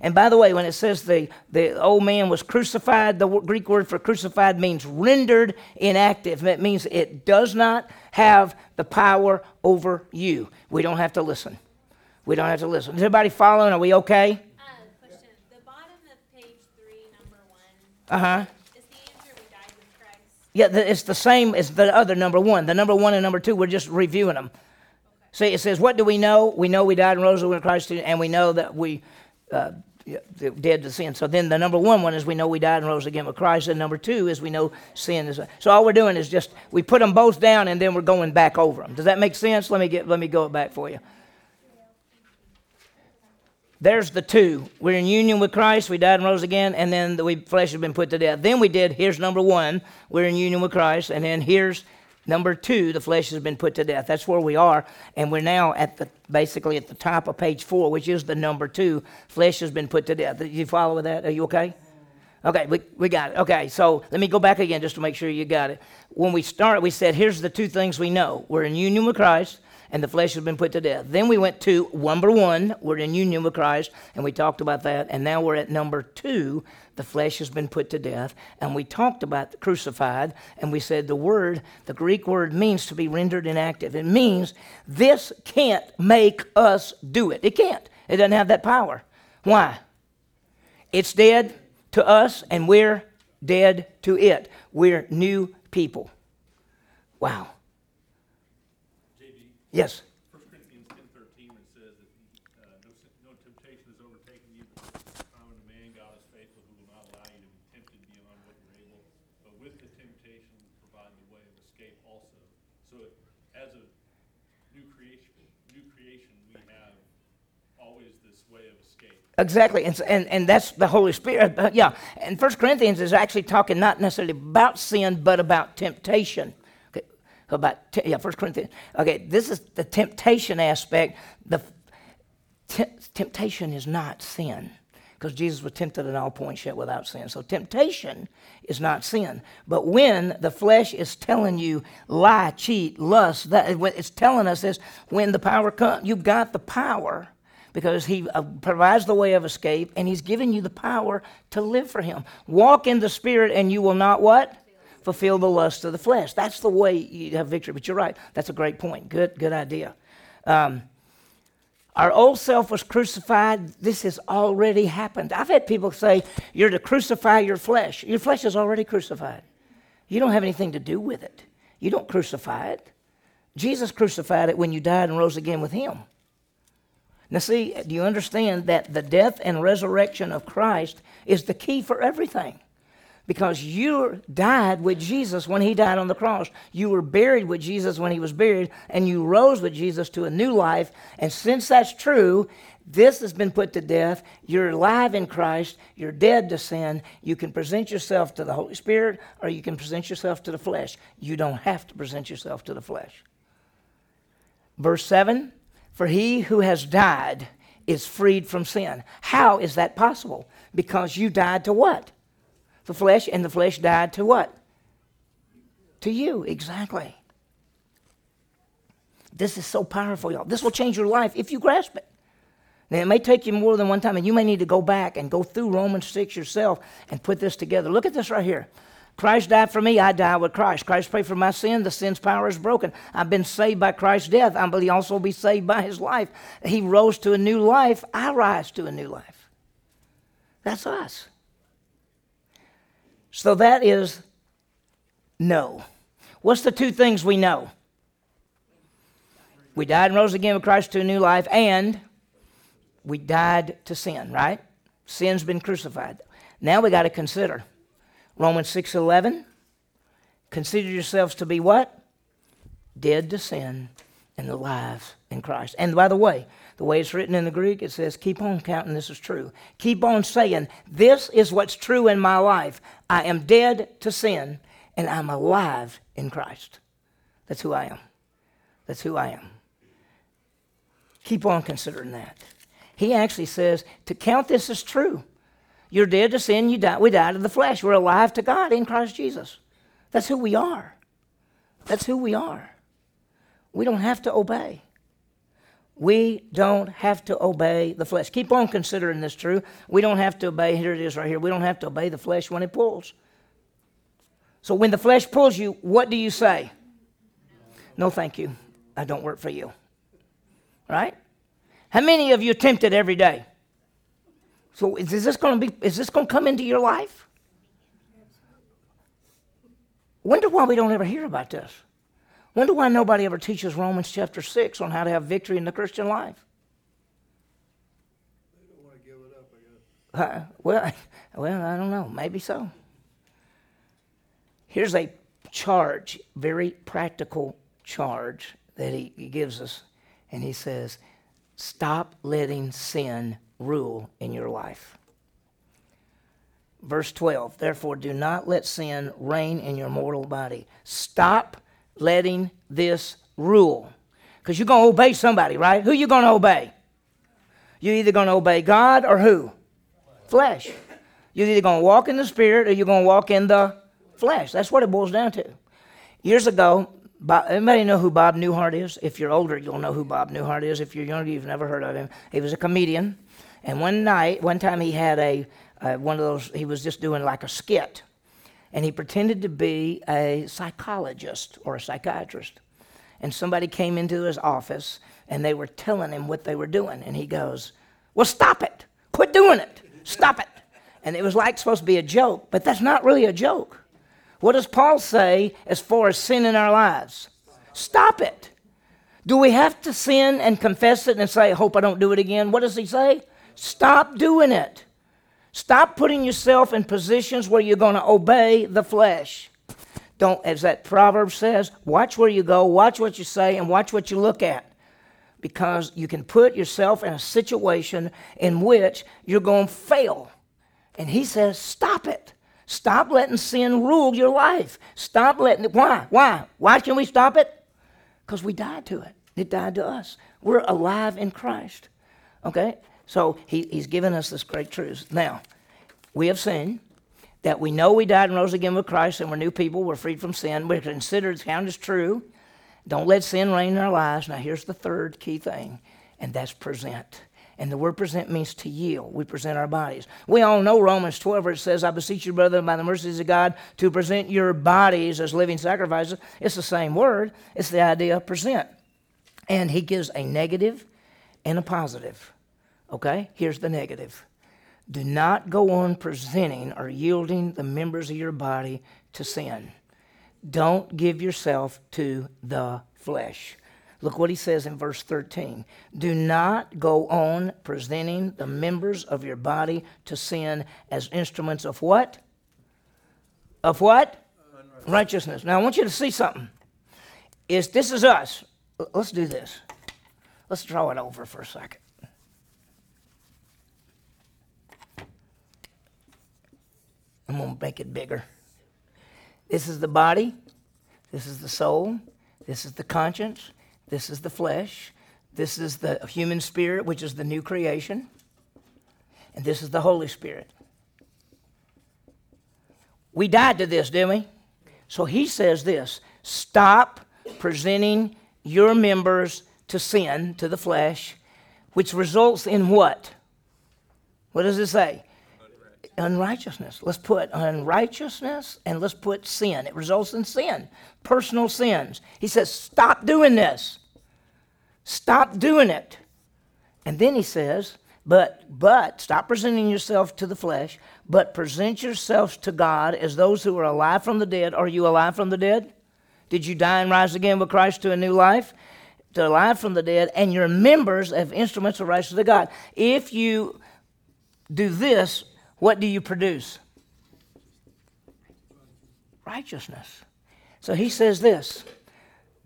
And by the way, when it says the, the old man was crucified, the Greek word for crucified means rendered inactive. It means it does not have the power over you. We don't have to listen. We don't have to listen. Is everybody following? Are we okay? Uh, question, the bottom of page three, number one, Uh huh. is the answer we died with Christ? Yeah, it's the same as the other number one. The number one and number two, we're just reviewing them. See, it says, What do we know? We know we died and rose with Christ, and we know that we uh, dead to sin. So then the number one one is we know we died and rose again with Christ, and number two is we know sin is. So all we're doing is just we put them both down, and then we're going back over them. Does that make sense? Let me get let me go back for you. There's the two. We're in union with Christ. We died and rose again, and then the we, flesh has been put to death. Then we did. Here's number one. We're in union with Christ, and then here's number two. The flesh has been put to death. That's where we are, and we're now at the basically at the top of page four, which is the number two. Flesh has been put to death. Did you follow with that? Are you okay? Okay, we, we got it. Okay, so let me go back again just to make sure you got it. When we started, we said, here's the two things we know we're in union with Christ, and the flesh has been put to death. Then we went to number one, we're in union with Christ, and we talked about that. And now we're at number two, the flesh has been put to death. And we talked about the crucified, and we said the word, the Greek word means to be rendered inactive. It means this can't make us do it. It can't, it doesn't have that power. Why? It's dead to us, and we're dead to it. We're new people. Wow. Yes. 1 Corinthians ten thirteen, it says that, uh, no, sin- no temptation has overtaken you, but common to man, God is faithful, who will not allow you to be tempted beyond what you're able, but with the temptation, provide the way of escape also. So as a new creation, new creation, we have always this way of escape. Exactly, and, and, and that's the Holy Spirit. Yeah, and First Corinthians is actually talking not necessarily about sin, but about temptation. Okay, about te- yeah, First Corinthians. Okay, this is the temptation aspect. The te- temptation is not sin, because Jesus was tempted in all points yet without sin. So temptation is not sin. But when the flesh is telling you lie, cheat, lust, that it's telling us this. When the power comes, you've got the power because he uh, provides the way of escape and he's given you the power to live for him. Walk in the spirit and you will not what? Fulfill the lust of the flesh. That's the way you have victory. But you're right. That's a great point. Good good idea. Um, our old self was crucified. This has already happened. I've had people say you're to crucify your flesh. Your flesh is already crucified. You don't have anything to do with it. You don't crucify it. Jesus crucified it when you died and rose again with him now, see, do you understand that the death and resurrection of Christ is the key for everything? Because you died with Jesus when he died on the cross. You were buried with Jesus when he was buried, and you rose with Jesus to a new life. And since that's true, this has been put to death. You're alive in Christ. You're dead to sin. You can present yourself to the Holy Spirit, or you can present yourself to the flesh. You don't have to present yourself to the flesh. Verse 7 For he who has died is freed from sin. How is that possible? Because you died to what? The flesh, and the flesh died to what? To you, exactly. This is so powerful, y'all. This will change your life if you grasp it. Now, it may take you more than one time, and you may need to go back and go through Romans 6 yourself and put this together. Look at this right here. Christ died for me, I die with Christ. Christ paid for my sin, the sin's power is broken. I've been saved by Christ's death. I will also be saved by his life. He rose to a new life, I rise to a new life. That's us. So that is no. What's the two things we know? We died and rose again with Christ to a new life, and we died to sin, right? Sin's been crucified. Now we got to consider Romans 6:11 Consider yourselves to be what? Dead to sin and alive in Christ. And by the way, the way it's written in the Greek, it says, keep on counting this is true. Keep on saying, this is what's true in my life. I am dead to sin and I'm alive in Christ. That's who I am. That's who I am. Keep on considering that. He actually says to count this as true. You're dead to sin, you die, we died to the flesh. We're alive to God in Christ Jesus. That's who we are. That's who we are. We don't have to obey. We don't have to obey the flesh. Keep on considering this true. We don't have to obey, here it is right here. We don't have to obey the flesh when it pulls. So when the flesh pulls you, what do you say? No, thank you. I don't work for you. Right? How many of you attempt it every day? So is this going to be is this going to come into your life? Wonder why we don't ever hear about this. Wonder why nobody ever teaches Romans chapter 6 on how to have victory in the Christian life. They don't want to give it up, I guess. Uh, well, well, I don't know. Maybe so. Here's a charge, very practical charge that he, he gives us. And he says, Stop letting sin rule in your life. Verse 12, therefore, do not let sin reign in your mortal body. Stop letting this rule. Because you're going to obey somebody, right? Who you going to obey? You're either going to obey God or who? Flesh. You're either going to walk in the spirit or you're going to walk in the flesh. That's what it boils down to. Years ago, Bob, anybody know who Bob Newhart is? If you're older, you'll know who Bob Newhart is. If you're younger, you've never heard of him. He was a comedian, and one night, one time, he had a uh, one of those. He was just doing like a skit, and he pretended to be a psychologist or a psychiatrist. And somebody came into his office, and they were telling him what they were doing, and he goes, "Well, stop it! Quit doing it! Stop it!" And it was like supposed to be a joke, but that's not really a joke. What does Paul say as far as sin in our lives? Stop it. Do we have to sin and confess it and say, Hope I don't do it again? What does he say? Stop doing it. Stop putting yourself in positions where you're going to obey the flesh. Don't, as that proverb says, watch where you go, watch what you say, and watch what you look at. Because you can put yourself in a situation in which you're going to fail. And he says, Stop it. Stop letting sin rule your life. Stop letting it. Why? Why? Why can we stop it? Because we died to it. It died to us. We're alive in Christ. Okay? So he, he's given us this great truth. Now, we have seen that we know we died and rose again with Christ and we're new people. We're freed from sin. We're considered counted as true. Don't let sin reign in our lives. Now, here's the third key thing, and that's present. And the word present means to yield. We present our bodies. We all know Romans 12, where it says, I beseech you, brethren, by the mercies of God, to present your bodies as living sacrifices. It's the same word, it's the idea of present. And he gives a negative and a positive. Okay? Here's the negative do not go on presenting or yielding the members of your body to sin. Don't give yourself to the flesh. Look what he says in verse 13. Do not go on presenting the members of your body to sin as instruments of what? Of what? Righteousness. Now I want you to see something. Is this is us. Let's do this. Let's draw it over for a second. I'm going to make it bigger. This is the body. This is the soul. This is the conscience. This is the flesh. This is the human spirit, which is the new creation. And this is the Holy Spirit. We died to this, didn't we? So he says this stop presenting your members to sin, to the flesh, which results in what? What does it say? Unrighteousness. Let's put unrighteousness and let's put sin. It results in sin, personal sins. He says, stop doing this. Stop doing it. And then he says, but but stop presenting yourself to the flesh, but present yourselves to God as those who are alive from the dead. Are you alive from the dead? Did you die and rise again with Christ to a new life? To alive from the dead, and you're members of instruments of righteousness to God. If you do this, what do you produce? Righteousness. So he says this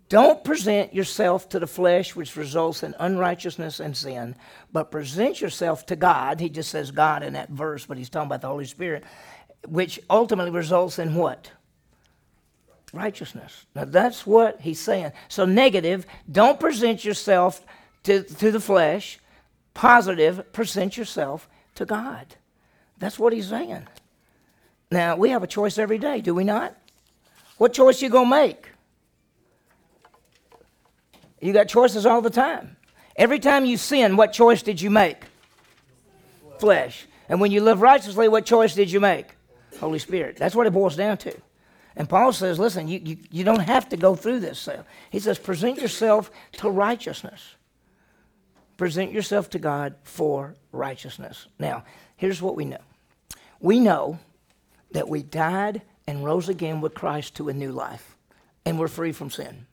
Don't present yourself to the flesh, which results in unrighteousness and sin, but present yourself to God. He just says God in that verse, but he's talking about the Holy Spirit, which ultimately results in what? Righteousness. Now that's what he's saying. So, negative, don't present yourself to, to the flesh. Positive, present yourself to God. That's what he's saying. Now, we have a choice every day, do we not? What choice you going to make? You got choices all the time. Every time you sin, what choice did you make? Flesh. And when you live righteously, what choice did you make? Holy Spirit. That's what it boils down to. And Paul says, listen, you, you, you don't have to go through this. So he says, present yourself to righteousness. Present yourself to God for righteousness. Now, here's what we know we know that we died and rose again with Christ to a new life, and we're free from sin.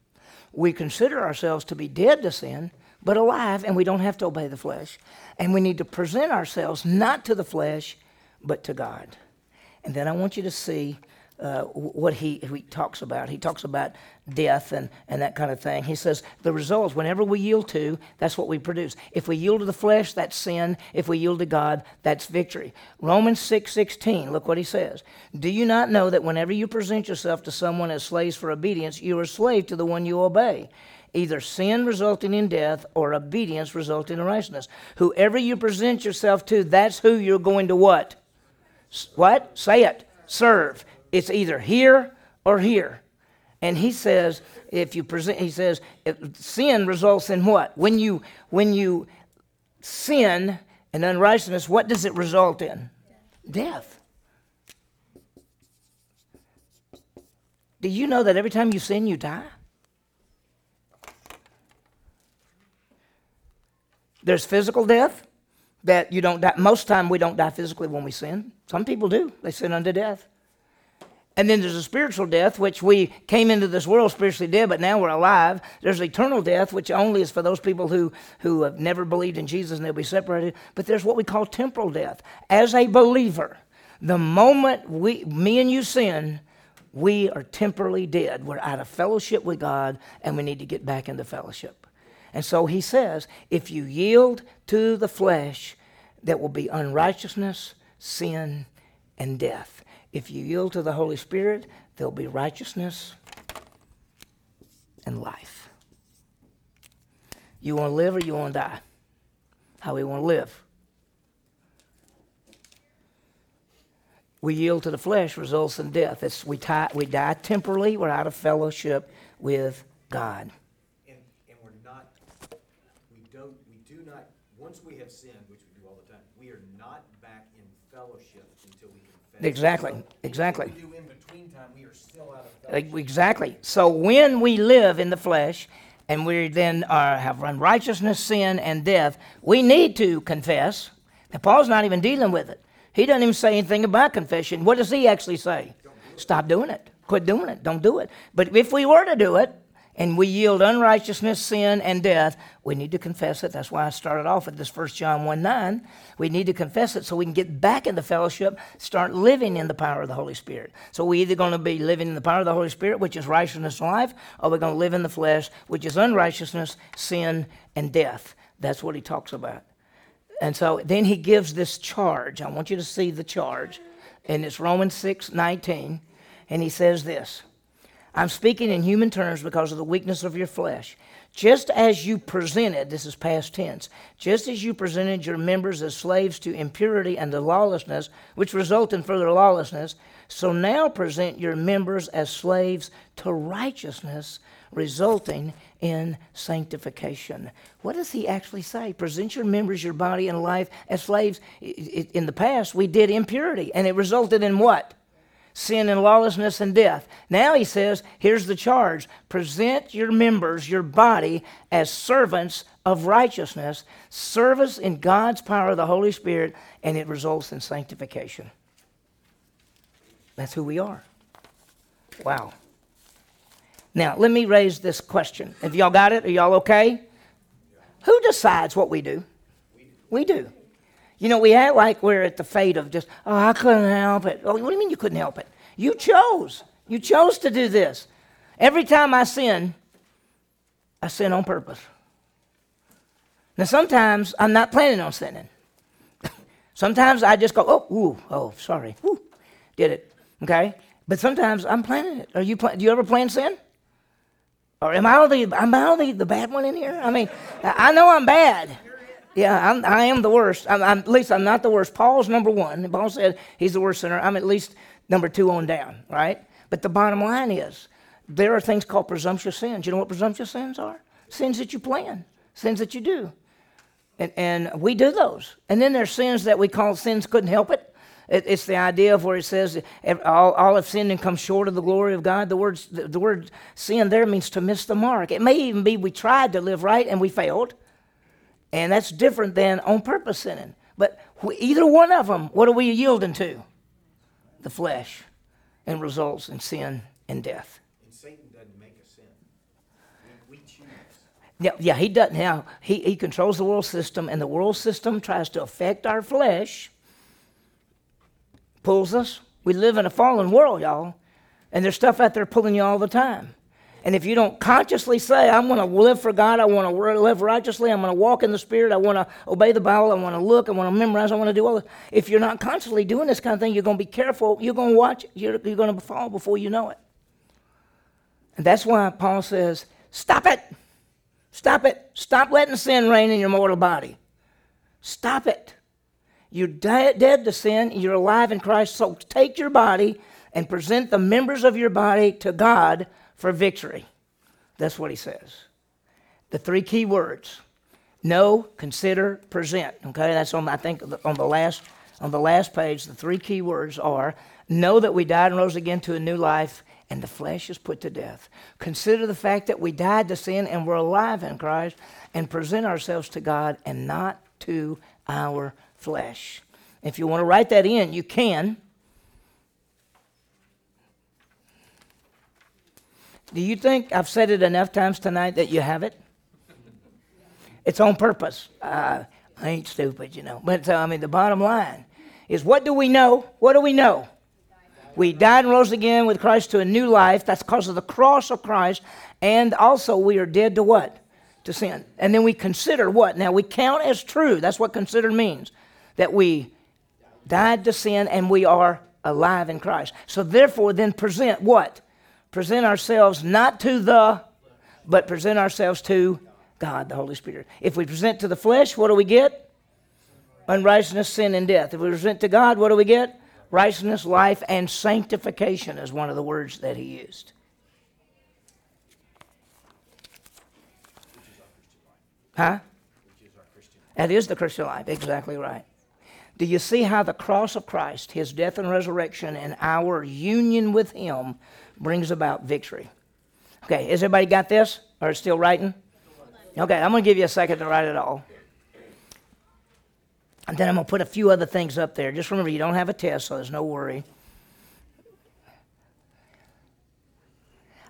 We consider ourselves to be dead to sin, but alive, and we don't have to obey the flesh. And we need to present ourselves not to the flesh, but to God. And then I want you to see uh, what he, he talks about. He talks about death and, and that kind of thing. He says the results, whenever we yield to, that's what we produce. If we yield to the flesh, that's sin. If we yield to God, that's victory. Romans 6 16, look what he says. Do you not know that whenever you present yourself to someone as slaves for obedience, you are slave to the one you obey? Either sin resulting in death or obedience resulting in righteousness. Whoever you present yourself to, that's who you're going to what? What? Say it. Serve. It's either here or here. And he says, if you present, he says, sin results in what? When you when you sin and unrighteousness, what does it result in? Death. Do you know that every time you sin, you die? There's physical death that you don't die. Most time we don't die physically when we sin. Some people do. They sin unto death. And then there's a spiritual death, which we came into this world spiritually dead, but now we're alive. There's eternal death, which only is for those people who, who have never believed in Jesus and they'll be separated. But there's what we call temporal death. As a believer, the moment we, me and you sin, we are temporally dead. We're out of fellowship with God, and we need to get back into fellowship. And so he says, if you yield to the flesh, that will be unrighteousness, sin, and death. If you yield to the Holy Spirit, there'll be righteousness and life. You want to live or you want to die? How we want to live? We yield to the flesh results in death. It's, we, tie, we die temporally. We're out of fellowship with God. And, and we're not, we don't, we do not, once we have sinned, which we do all the time, we are not back in fellowship until we confess. Exactly, exactly. Do in between time, we are still out of Like. Exactly. So when we live in the flesh and we then are, have unrighteousness, sin, and death, we need to confess. And Paul's not even dealing with it. He doesn't even say anything about confession. What does he actually say? Stop doing it. Quit doing it. Don't do it. But if we were to do it, and we yield unrighteousness, sin, and death, we need to confess it. That's why I started off with this 1 John 1 9. We need to confess it so we can get back into fellowship, start living in the power of the Holy Spirit. So we're either going to be living in the power of the Holy Spirit, which is righteousness and life, or we're going to live in the flesh, which is unrighteousness, sin, and death. That's what he talks about. And so then he gives this charge. I want you to see the charge. And it's Romans 6 19. And he says this I'm speaking in human terms because of the weakness of your flesh. Just as you presented, this is past tense, just as you presented your members as slaves to impurity and to lawlessness, which result in further lawlessness, so now present your members as slaves to righteousness, resulting in sanctification. What does he actually say? Present your members, your body, and life as slaves. In the past, we did impurity, and it resulted in what? Sin and lawlessness and death. Now he says, here's the charge present your members, your body, as servants of righteousness, service in God's power of the Holy Spirit, and it results in sanctification. That's who we are. Wow. Now, let me raise this question. Have y'all got it? Are y'all okay? Who decides what we do? We do. You know, we act like we're at the fate of just, oh, I couldn't help it. Oh, what do you mean you couldn't help it? You chose. You chose to do this. Every time I sin, I sin on purpose. Now, sometimes I'm not planning on sinning. sometimes I just go, oh, ooh, oh, sorry, ooh, did it. Okay? But sometimes I'm planning it. Are you? Plan- do you ever plan sin? Or am I the am I the, bad one in here? I mean, I know I'm bad. Yeah, I'm, I am the worst. I'm, I'm, at least I'm not the worst. Paul's number one. Paul said he's the worst sinner. I'm at least number two on down, right? But the bottom line is there are things called presumptuous sins. You know what presumptuous sins are? Sins that you plan. Sins that you do. And, and we do those. And then there's sins that we call sins couldn't help it. it it's the idea of where it says all, all have sinned and come short of the glory of God. The, words, the, the word sin there means to miss the mark. It may even be we tried to live right and we failed. And that's different than on purpose sinning. But either one of them, what are we yielding to? The flesh. And results in sin and death. And Satan doesn't make us sin. We, we choose. Yeah, yeah, he doesn't. Now he, he controls the world system, and the world system tries to affect our flesh, pulls us. We live in a fallen world, y'all, and there's stuff out there pulling you all the time. And if you don't consciously say, "I'm going to live for God, I want to live righteously, I'm going to walk in the Spirit, I want to obey the Bible, I want to look, I want to memorize, I want to do all this," if you're not consciously doing this kind of thing, you're going to be careful. You're going to watch. You're, you're going to fall before you know it. And that's why Paul says, "Stop it." Stop it. Stop letting sin reign in your mortal body. Stop it. You're di- dead to sin, you're alive in Christ. So take your body and present the members of your body to God for victory. That's what he says. The three key words know, consider, present. Okay, that's on, I think, on the last, on the last page. The three key words are know that we died and rose again to a new life and the flesh is put to death. Consider the fact that we died to sin and we're alive in Christ and present ourselves to God and not to our flesh. If you want to write that in, you can. Do you think I've said it enough times tonight that you have it? It's on purpose. Uh, I ain't stupid, you know. But uh, I mean, the bottom line is what do we know? What do we know? We died and rose again with Christ to a new life. That's because of the cross of Christ. And also, we are dead to what? To sin. And then we consider what? Now, we count as true. That's what consider means. That we died to sin and we are alive in Christ. So, therefore, then present what? Present ourselves not to the, but present ourselves to God, the Holy Spirit. If we present to the flesh, what do we get? Unrighteousness, sin, and death. If we present to God, what do we get? Righteousness, life, and sanctification is one of the words that he used. Huh? That is the Christian life, exactly right. Do you see how the cross of Christ, his death and resurrection, and our union with him brings about victory? Okay, has everybody got this? Or still writing? Okay, I'm going to give you a second to write it all. And then I'm going to put a few other things up there. Just remember, you don't have a test, so there's no worry.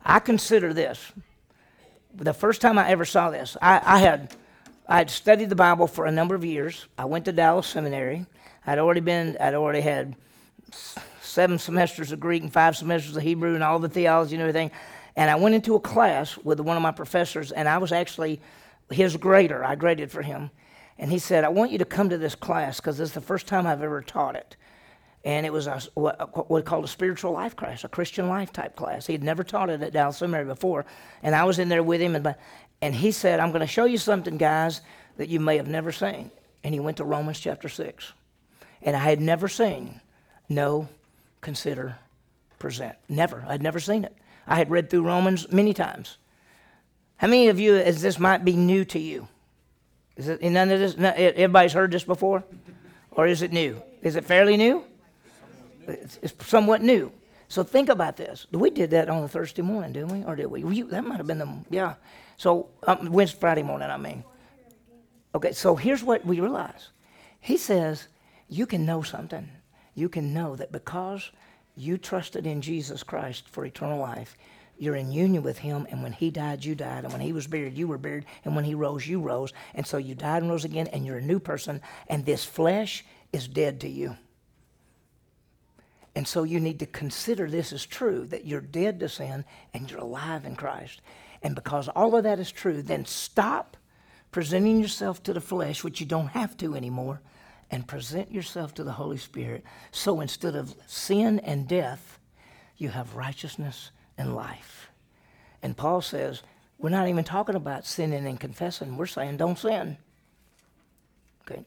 I consider this the first time I ever saw this. I, I had I had studied the Bible for a number of years. I went to Dallas Seminary. I'd already been. I'd already had seven semesters of Greek and five semesters of Hebrew and all the theology and everything. And I went into a class with one of my professors, and I was actually his grader. I graded for him. And he said, I want you to come to this class because is the first time I've ever taught it. And it was a, what we called a spiritual life class, a Christian life type class. He had never taught it at Dallas Seminary before. And I was in there with him. And, and he said, I'm going to show you something, guys, that you may have never seen. And he went to Romans chapter 6. And I had never seen know, consider, present. Never. I'd never seen it. I had read through Romans many times. How many of you, as this might be new to you? Is it none of this? Everybody's heard this before, or is it new? Is it fairly new? It's, it's somewhat new. So think about this. We did that on a Thursday morning, didn't we? Or did we? That might have been the yeah. So um, Wednesday, Friday morning, I mean. Okay, so here's what we realize. He says you can know something. You can know that because you trusted in Jesus Christ for eternal life, you're in union with him, and when he died, you died, and when he was buried, you were buried, and when he rose, you rose, and so you died and rose again, and you're a new person, and this flesh is dead to you. And so you need to consider this is true that you're dead to sin and you're alive in Christ. And because all of that is true, then stop presenting yourself to the flesh, which you don't have to anymore, and present yourself to the Holy Spirit. So instead of sin and death, you have righteousness and life. And Paul says, we're not even talking about sinning and confessing. We're saying don't sin. Okay.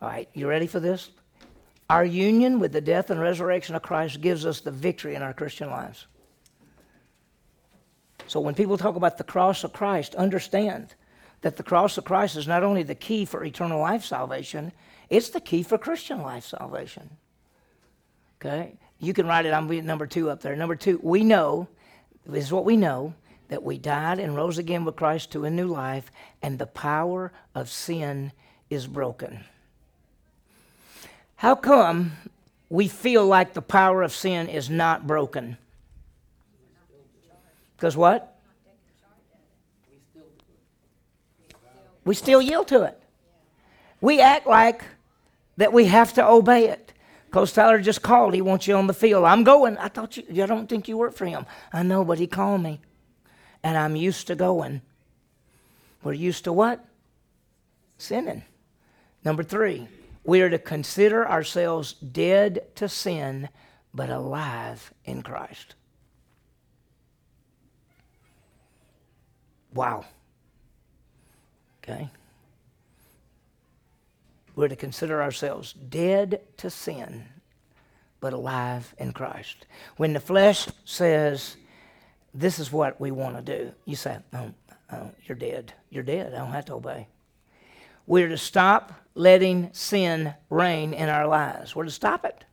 All right, you ready for this? Our union with the death and resurrection of Christ gives us the victory in our Christian lives. So when people talk about the cross of Christ, understand that the cross of Christ is not only the key for eternal life salvation, it's the key for Christian life salvation. Okay? You can write it, I'm number two up there. Number two, we know, this is what we know, that we died and rose again with Christ to a new life, and the power of sin is broken. How come we feel like the power of sin is not broken? Because what? We still yield to it. We act like that we have to obey it. Because Tyler just called. He wants you on the field. I'm going. I thought you, I don't think you work for him. I know, but he called me. And I'm used to going. We're used to what? Sinning. Number three, we are to consider ourselves dead to sin, but alive in Christ. Wow. Okay? We're to consider ourselves dead to sin, but alive in Christ. When the flesh says, This is what we want to do, you say, Oh, oh you're dead. You're dead. I don't have to obey. We're to stop letting sin reign in our lives. We're to stop it.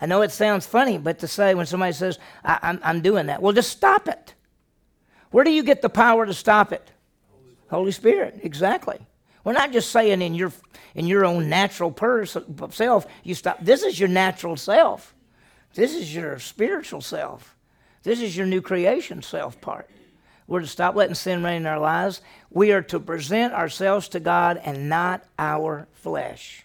I know it sounds funny, but to say when somebody says, I, I'm doing that, well, just stop it. Where do you get the power to stop it? Holy Spirit, exactly. We're not just saying in your in your own natural person self you stop. This is your natural self. This is your spiritual self. This is your new creation self part. We're to stop letting sin reign in our lives. We are to present ourselves to God and not our flesh.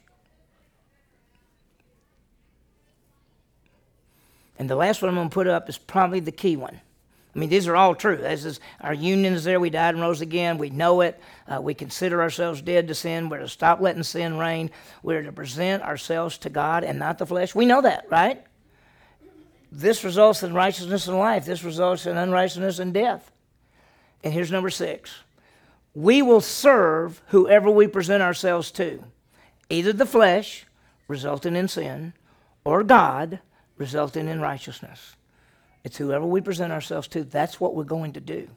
And the last one I'm going to put up is probably the key one. I mean, these are all true. This is our union is there. We died and rose again. We know it. Uh, we consider ourselves dead to sin. We're to stop letting sin reign. We're to present ourselves to God and not the flesh. We know that, right? This results in righteousness and life. This results in unrighteousness and death. And here's number six we will serve whoever we present ourselves to, either the flesh, resulting in sin, or God, resulting in righteousness. It's whoever we present ourselves to, that's what we're going to do.